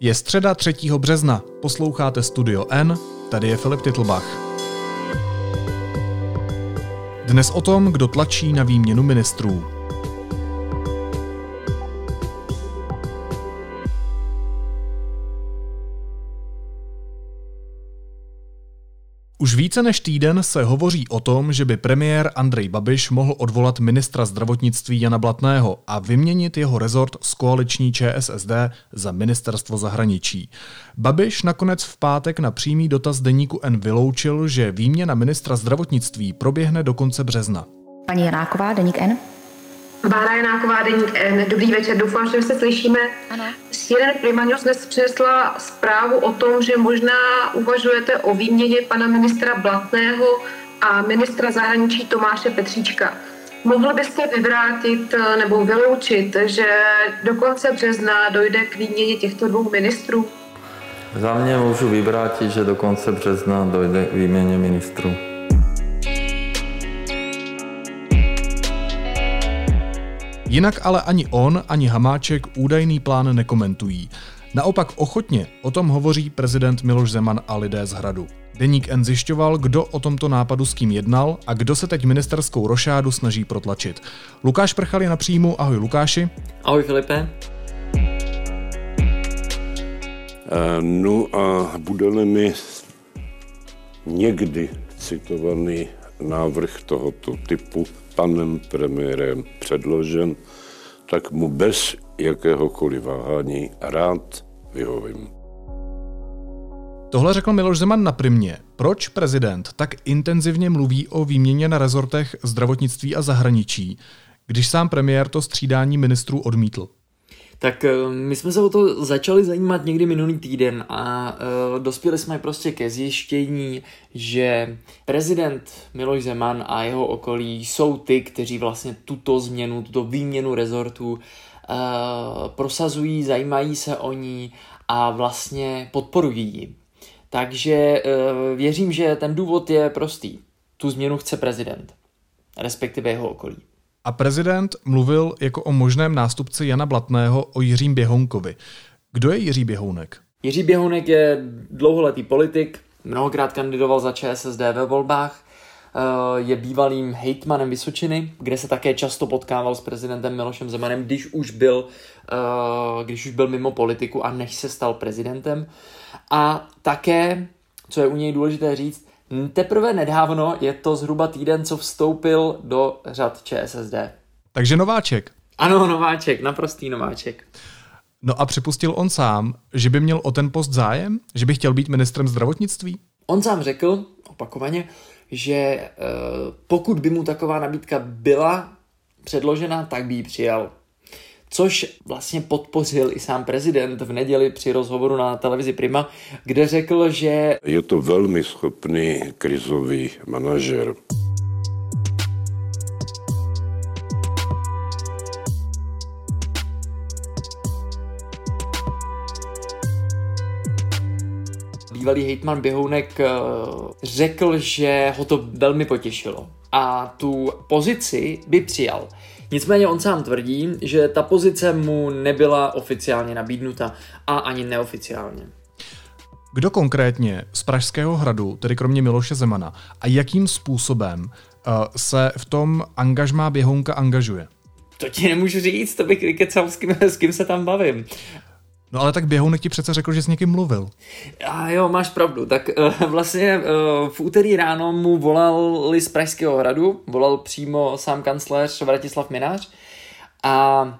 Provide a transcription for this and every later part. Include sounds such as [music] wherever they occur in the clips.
Je středa 3. března, posloucháte Studio N, tady je Filip Titlbach. Dnes o tom, kdo tlačí na výměnu ministrů. Už více než týden se hovoří o tom, že by premiér Andrej Babiš mohl odvolat ministra zdravotnictví Jana Blatného a vyměnit jeho rezort z koaliční ČSSD za ministerstvo zahraničí. Babiš nakonec v pátek na přímý dotaz deníku N vyloučil, že výměna ministra zdravotnictví proběhne do konce března. Paní Janáková, deník N. Bára Janáková, Deník N. Dobrý večer, doufám, že se slyšíme. Ano. CNN Prima News dnes přinesla zprávu o tom, že možná uvažujete o výměně pana ministra Blatného a ministra zahraničí Tomáše Petříčka. Mohl byste vyvrátit eh, nebo vyloučit, že do konce března dojde k výměně těchto dvou ministrů? Za mě můžu vyvrátit, že do konce března dojde k výměně ministrů. Jinak ale ani on, ani Hamáček údajný plán nekomentují. Naopak ochotně o tom hovoří prezident Miloš Zeman a lidé z hradu. Deník N zjišťoval, kdo o tomto nápadu s kým jednal a kdo se teď ministerskou rošádu snaží protlačit. Lukáš Prchal je na příjmu. Ahoj Lukáši. Ahoj Filipe. Uh, no a bude mi někdy citovaný návrh tohoto typu panem premiérem předložen, tak mu bez jakéhokoliv váhání rád vyhovím. Tohle řekl Miloš Zeman na primě. Proč prezident tak intenzivně mluví o výměně na rezortech zdravotnictví a zahraničí, když sám premiér to střídání ministrů odmítl? Tak eh, my jsme se o to začali zajímat někdy minulý týden a uh, dospěli jsme prostě ke zjištění, že prezident Miloš Zeman a jeho okolí jsou ty, kteří vlastně tuto změnu, tuto výměnu rezortů uh, prosazují, zajímají se o ní a vlastně podporují ji. Takže uh, věřím, že ten důvod je prostý. Tu změnu chce prezident, respektive jeho okolí. A prezident mluvil jako o možném nástupci Jana Blatného o Jiřím Běhounkovi. Kdo je Jiří Běhounek? Jiří Běhounek je dlouholetý politik, mnohokrát kandidoval za ČSSD ve volbách, eh, je bývalým hejtmanem Vysočiny, kde se také často potkával s prezidentem Milošem Zemanem, když už byl, eh, když už byl mimo politiku a než se stal prezidentem. A také, co je u něj důležité říct, Teprve nedávno, je to zhruba týden, co vstoupil do řad ČSSD. Takže nováček. Ano, nováček, naprostý nováček. No a připustil on sám, že by měl o ten post zájem? Že by chtěl být ministrem zdravotnictví? On sám řekl, opakovaně, že e, pokud by mu taková nabídka byla předložena, tak by ji přijal což vlastně podpořil i sám prezident v neděli při rozhovoru na televizi Prima, kde řekl, že je to velmi schopný krizový manažer. bývalý hejtman Běhounek eh, řekl, že ho to velmi potěšilo a tu pozici by přijal. Nicméně on sám tvrdí, že ta pozice mu nebyla oficiálně nabídnuta a ani neoficiálně. Kdo konkrétně z Pražského hradu, tedy kromě Miloše Zemana, a jakým způsobem uh, se v tom angažmá Běhounka angažuje? To ti nemůžu říct, to bych vykecal, s kým, s kým se tam bavím. No ale tak Běhounek ti přece řekl, že s někým mluvil. A jo, máš pravdu. Tak uh, vlastně uh, v úterý ráno mu volali z Pražského hradu, volal přímo sám kancléř Vratislav Minář a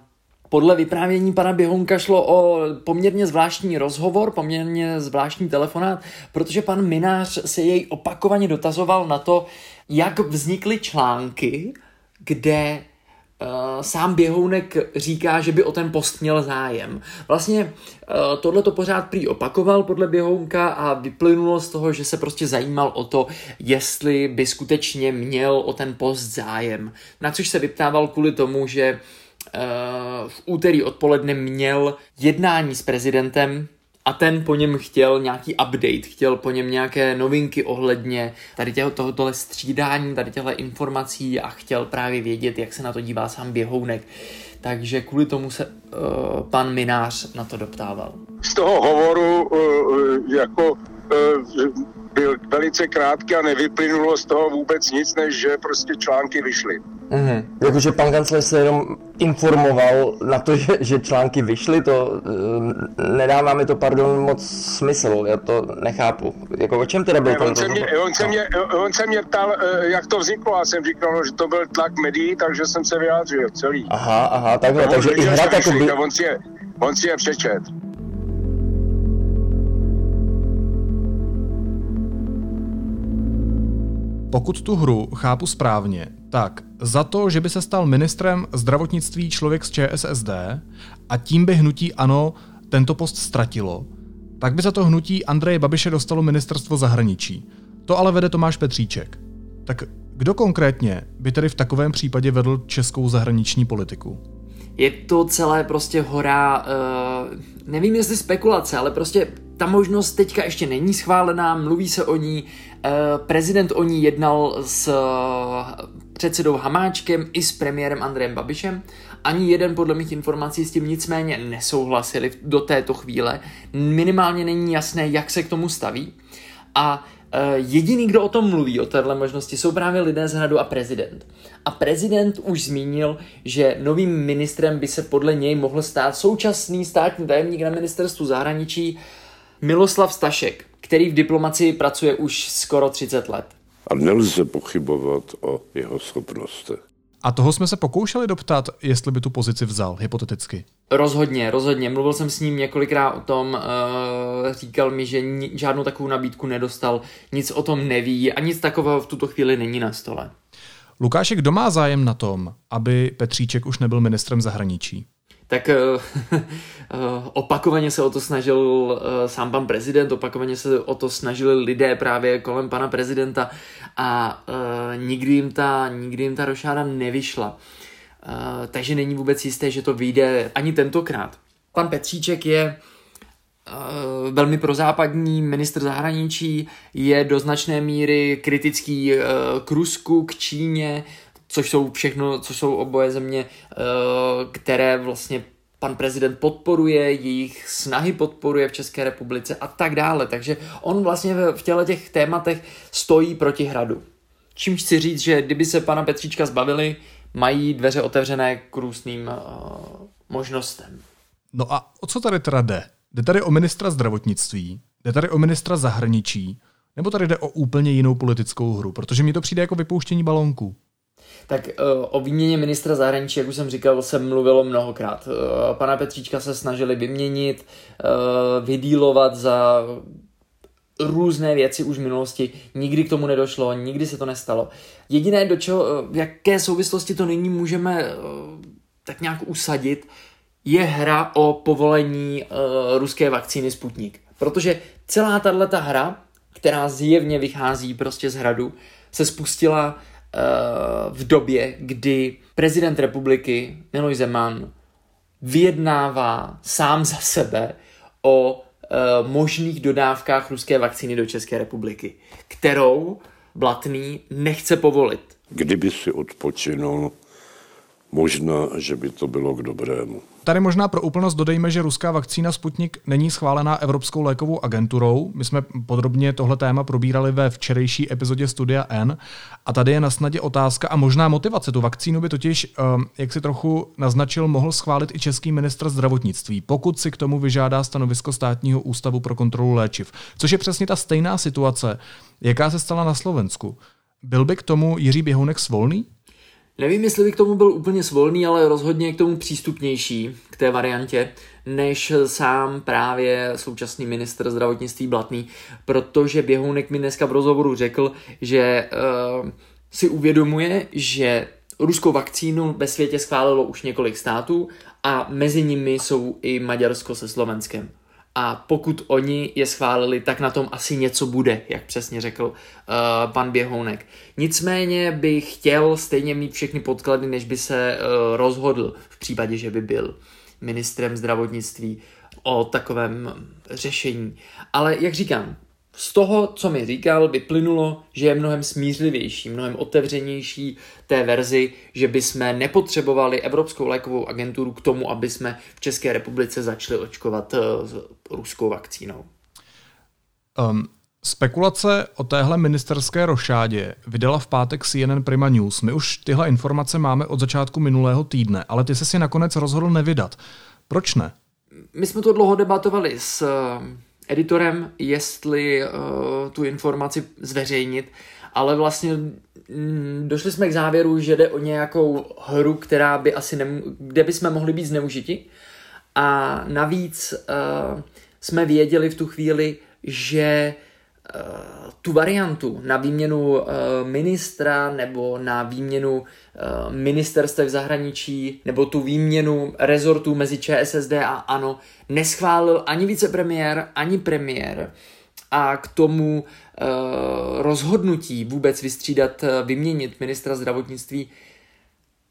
podle vyprávění pana Běhounka šlo o poměrně zvláštní rozhovor, poměrně zvláštní telefonát, protože pan Minář se jej opakovaně dotazoval na to, jak vznikly články, kde sám Běhounek říká, že by o ten post měl zájem. Vlastně uh, tohle to pořád prý opakoval podle Běhounka a vyplynulo z toho, že se prostě zajímal o to, jestli by skutečně měl o ten post zájem. Na což se vyptával kvůli tomu, že uh, v úterý odpoledne měl jednání s prezidentem a ten po něm chtěl nějaký update, chtěl po něm nějaké novinky ohledně tady těho, tohoto střídání, tady těchto informací a chtěl právě vědět, jak se na to dívá sám Běhounek. Takže kvůli tomu se uh, pan Minář na to doptával. z toho hovoru jako byl velice krátký a nevyplynulo z toho vůbec nic, než že prostě články vyšly. Mm-hmm. Jakože pan kancler se jenom informoval na to, že, že články vyšly, to uh, nedává mi to, pardon, moc smysl, já to nechápu. Jako o čem teda byl ne, on, se mě, on, se mě, on se mě ptal, uh, jak to vzniklo, a jsem říkal, no, že to byl tlak médií, takže jsem se vyjádřil celý. Aha, aha, takhle, no, takže i hrad jako by... On si je, on si je přečet. Pokud tu hru chápu správně, tak za to, že by se stal ministrem zdravotnictví člověk z ČSSD a tím by hnutí ANO tento post ztratilo, tak by za to hnutí Andreje Babiše dostalo ministerstvo zahraničí. To ale vede Tomáš Petříček. Tak kdo konkrétně by tedy v takovém případě vedl českou zahraniční politiku? Je to celé prostě hora, uh, nevím jestli spekulace, ale prostě ta možnost teďka ještě není schválená, mluví se o ní, uh, prezident o ní jednal s uh, předsedou Hamáčkem i s premiérem Andrejem Babišem. Ani jeden podle mých informací s tím nicméně nesouhlasili do této chvíle. Minimálně není jasné, jak se k tomu staví. A e, jediný, kdo o tom mluví, o téhle možnosti, jsou právě lidé z hradu a prezident. A prezident už zmínil, že novým ministrem by se podle něj mohl stát současný státní tajemník na ministerstvu zahraničí Miloslav Stašek, který v diplomacii pracuje už skoro 30 let a nelze pochybovat o jeho schopnostech. A toho jsme se pokoušeli doptat, jestli by tu pozici vzal, hypoteticky. Rozhodně, rozhodně. Mluvil jsem s ním několikrát o tom, uh, říkal mi, že ni- žádnou takovou nabídku nedostal, nic o tom neví a nic takového v tuto chvíli není na stole. Lukášek, kdo má zájem na tom, aby Petříček už nebyl ministrem zahraničí? Tak uh, [laughs] opakovaně se o to snažil uh, sám pan prezident, opakovaně se o to snažili lidé právě kolem pana prezidenta a nikdy, jim ta, nikdy jim ta rošáda nevyšla. Takže není vůbec jisté, že to vyjde ani tentokrát. Pan Petříček je velmi prozápadní ministr zahraničí, je do značné míry kritický k Rusku, k Číně, což jsou všechno, což jsou oboje země, eh, které vlastně pan prezident podporuje, jejich snahy podporuje v České republice a tak dále. Takže on vlastně v těle těch tématech stojí proti hradu. Čím chci říct, že kdyby se pana Petříčka zbavili, mají dveře otevřené k různým uh, možnostem. No a o co tady teda jde? Jde tady o ministra zdravotnictví, jde tady o ministra zahraničí, nebo tady jde o úplně jinou politickou hru? Protože mi to přijde jako vypouštění balónku. Tak uh, o výměně ministra zahraničí, jak už jsem říkal, se mluvilo mnohokrát. Uh, pana Petříčka se snažili vyměnit, uh, vydílovat za různé věci už v minulosti. Nikdy k tomu nedošlo, nikdy se to nestalo. Jediné, do čeho, v jaké souvislosti to nyní můžeme tak nějak usadit, je hra o povolení ruské vakcíny Sputnik. Protože celá tahle hra, která zjevně vychází prostě z hradu, se spustila Eh, v době, kdy prezident republiky Miloš Zeman vyjednává sám za sebe o eh, možných dodávkách ruské vakcíny do České republiky, kterou Blatný nechce povolit. Kdyby si odpočinul, možná, že by to bylo k dobrému. Tady možná pro úplnost dodejme, že ruská vakcína Sputnik není schválená Evropskou lékovou agenturou. My jsme podrobně tohle téma probírali ve včerejší epizodě Studia N. A tady je na snadě otázka a možná motivace. Tu vakcínu by totiž, ehm, jak si trochu naznačil, mohl schválit i český ministr zdravotnictví, pokud si k tomu vyžádá stanovisko státního ústavu pro kontrolu léčiv. Což je přesně ta stejná situace, jaká se stala na Slovensku. Byl by k tomu Jiří Běhounek svolný? Nevím, jestli by k tomu byl úplně svolný, ale rozhodně k tomu přístupnější, k té variantě, než sám právě současný minister zdravotnictví Blatný, protože Běhounek mi dneska v rozhovoru řekl, že uh, si uvědomuje, že ruskou vakcínu ve světě schválilo už několik států a mezi nimi jsou i Maďarsko se Slovenskem a pokud oni je schválili, tak na tom asi něco bude, jak přesně řekl uh, pan Běhounek. Nicméně by chtěl stejně mít všechny podklady, než by se uh, rozhodl v případě, že by byl ministrem zdravotnictví o takovém řešení. Ale jak říkám, z toho, co mi říkal, vyplynulo, že je mnohem smířlivější, mnohem otevřenější té verzi, že bychom nepotřebovali Evropskou lékovou agenturu k tomu, aby jsme v České republice začali očkovat uh, ruskou vakcínou. Um, spekulace o téhle ministerské rošádě vydala v pátek CNN Prima News. My už tyhle informace máme od začátku minulého týdne, ale ty se si nakonec rozhodl nevydat. Proč ne? My jsme to dlouho debatovali s editorem, jestli uh, tu informaci zveřejnit, ale vlastně mm, došli jsme k závěru, že jde o nějakou hru, která by asi nem, kde bychom mohli být zneužiti. A navíc uh, jsme věděli v tu chvíli, že uh, tu variantu na výměnu uh, ministra nebo na výměnu uh, ministerstev zahraničí nebo tu výměnu rezortů mezi ČSSD a ANO neschválil ani vicepremiér, ani premiér a k tomu rozhodnutí vůbec vystřídat, vyměnit ministra zdravotnictví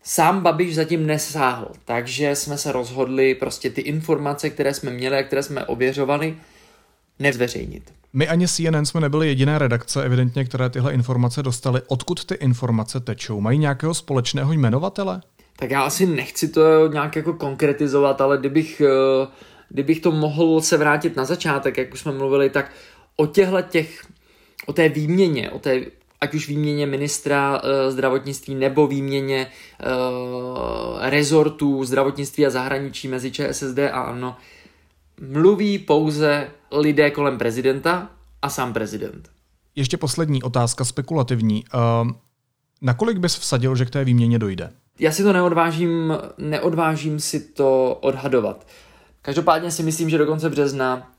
Sám Babiš zatím nesáhl, takže jsme se rozhodli prostě ty informace, které jsme měli a které jsme ověřovali, nezveřejnit. My ani CNN jsme nebyli jediné redakce, evidentně, které tyhle informace dostaly. Odkud ty informace tečou? Mají nějakého společného jmenovatele? Tak já asi nechci to nějak jako konkretizovat, ale kdybych, eh, kdybych to mohl se vrátit na začátek, jak už jsme mluvili, tak o těchto těch, o té výměně, o té ať už výměně ministra e, zdravotnictví nebo výměně e, rezortů zdravotnictví a zahraničí mezi ČSSD a ANO, mluví pouze lidé kolem prezidenta a sám prezident. Ještě poslední otázka, spekulativní. Uh, nakolik bys vsadil, že k té výměně dojde? Já si to neodvážím, neodvážím si to odhadovat. Každopádně si myslím, že do konce března,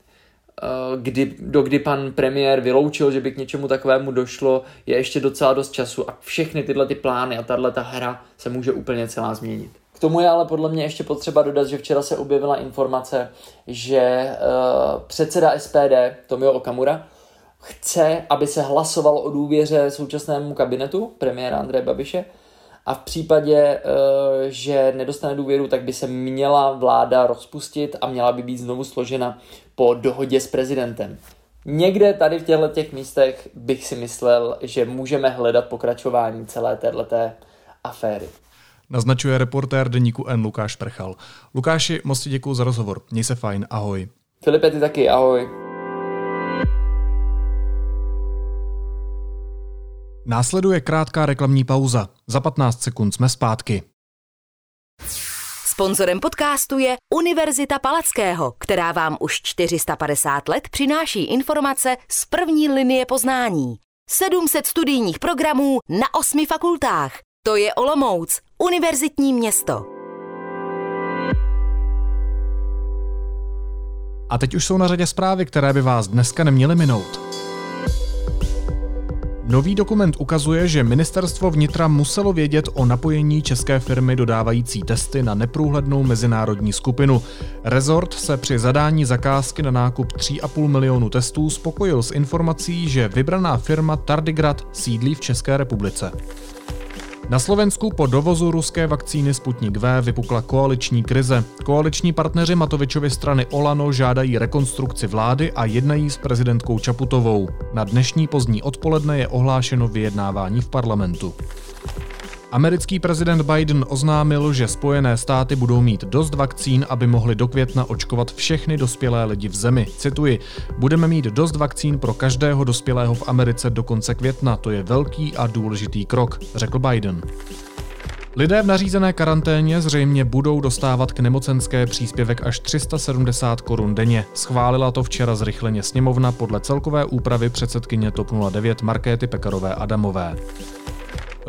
eh, kdy, do kdy pan premiér vyloučil, že by k něčemu takovému došlo, je ještě docela dost času a všechny tyhle ty plány a tahle ta hra se může úplně celá změnit. K tomu je ale podle mě ještě potřeba dodat, že včera se objevila informace, že uh, předseda SPD Tomio Okamura chce, aby se hlasovalo o důvěře současnému kabinetu premiéra Andreje Babiše a v případě, uh, že nedostane důvěru, tak by se měla vláda rozpustit a měla by být znovu složena po dohodě s prezidentem. Někde tady v těchto těch místech bych si myslel, že můžeme hledat pokračování celé této aféry naznačuje reportér deníku N Lukáš Prchal. Lukáši, moc ti děkuji za rozhovor. Měj se fajn, ahoj. Filipe, ty taky, ahoj. Následuje krátká reklamní pauza. Za 15 sekund jsme zpátky. Sponzorem podcastu je Univerzita Palackého, která vám už 450 let přináší informace z první linie poznání. 700 studijních programů na osmi fakultách. To je Olomouc, univerzitní město. A teď už jsou na řadě zprávy, které by vás dneska neměly minout. Nový dokument ukazuje, že ministerstvo vnitra muselo vědět o napojení české firmy dodávající testy na neprůhlednou mezinárodní skupinu. Rezort se při zadání zakázky na nákup 3,5 milionu testů spokojil s informací, že vybraná firma Tardigrad sídlí v České republice. Na Slovensku po dovozu ruské vakcíny Sputnik V vypukla koaliční krize. Koaliční partneři Matovičovy strany Olano žádají rekonstrukci vlády a jednají s prezidentkou Čaputovou. Na dnešní pozdní odpoledne je ohlášeno vyjednávání v parlamentu. Americký prezident Biden oznámil, že Spojené státy budou mít dost vakcín, aby mohli do května očkovat všechny dospělé lidi v zemi. Cituji, budeme mít dost vakcín pro každého dospělého v Americe do konce května, to je velký a důležitý krok, řekl Biden. Lidé v nařízené karanténě zřejmě budou dostávat k nemocenské příspěvek až 370 korun denně. Schválila to včera zrychleně sněmovna podle celkové úpravy předsedkyně TOP 09 Markéty Pekarové Adamové.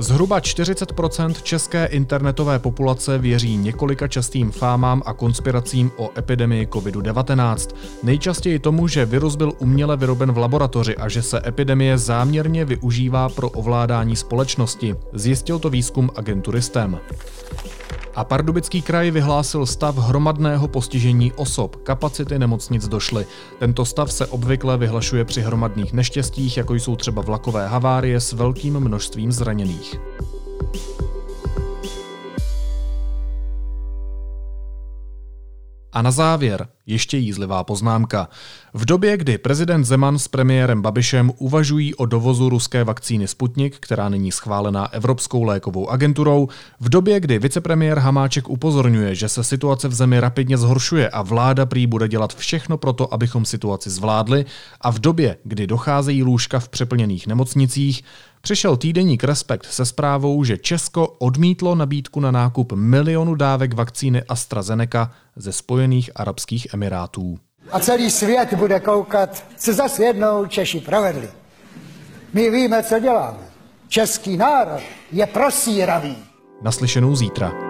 Zhruba 40% české internetové populace věří několika častým fámám a konspiracím o epidemii COVID-19. Nejčastěji tomu, že virus byl uměle vyroben v laboratoři a že se epidemie záměrně využívá pro ovládání společnosti. Zjistil to výzkum agentury STEM. A Pardubický kraj vyhlásil stav hromadného postižení osob. Kapacity nemocnic došly. Tento stav se obvykle vyhlašuje při hromadných neštěstích, jako jsou třeba vlakové havárie s velkým množstvím zraněných. A na závěr ještě jízlivá poznámka. V době, kdy prezident Zeman s premiérem Babišem uvažují o dovozu ruské vakcíny Sputnik, která není schválená Evropskou lékovou agenturou, v době, kdy vicepremiér Hamáček upozorňuje, že se situace v zemi rapidně zhoršuje a vláda prý bude dělat všechno pro to, abychom situaci zvládli, a v době, kdy docházejí lůžka v přeplněných nemocnicích, Přišel týdeník Respekt se zprávou, že Česko odmítlo nabídku na nákup milionu dávek vakcíny AstraZeneca ze Spojených Arabských Emirátů. A celý svět bude koukat, co zase jednou Češi provedli. My víme, co děláme. Český národ je prosíravý. Naslyšenou zítra.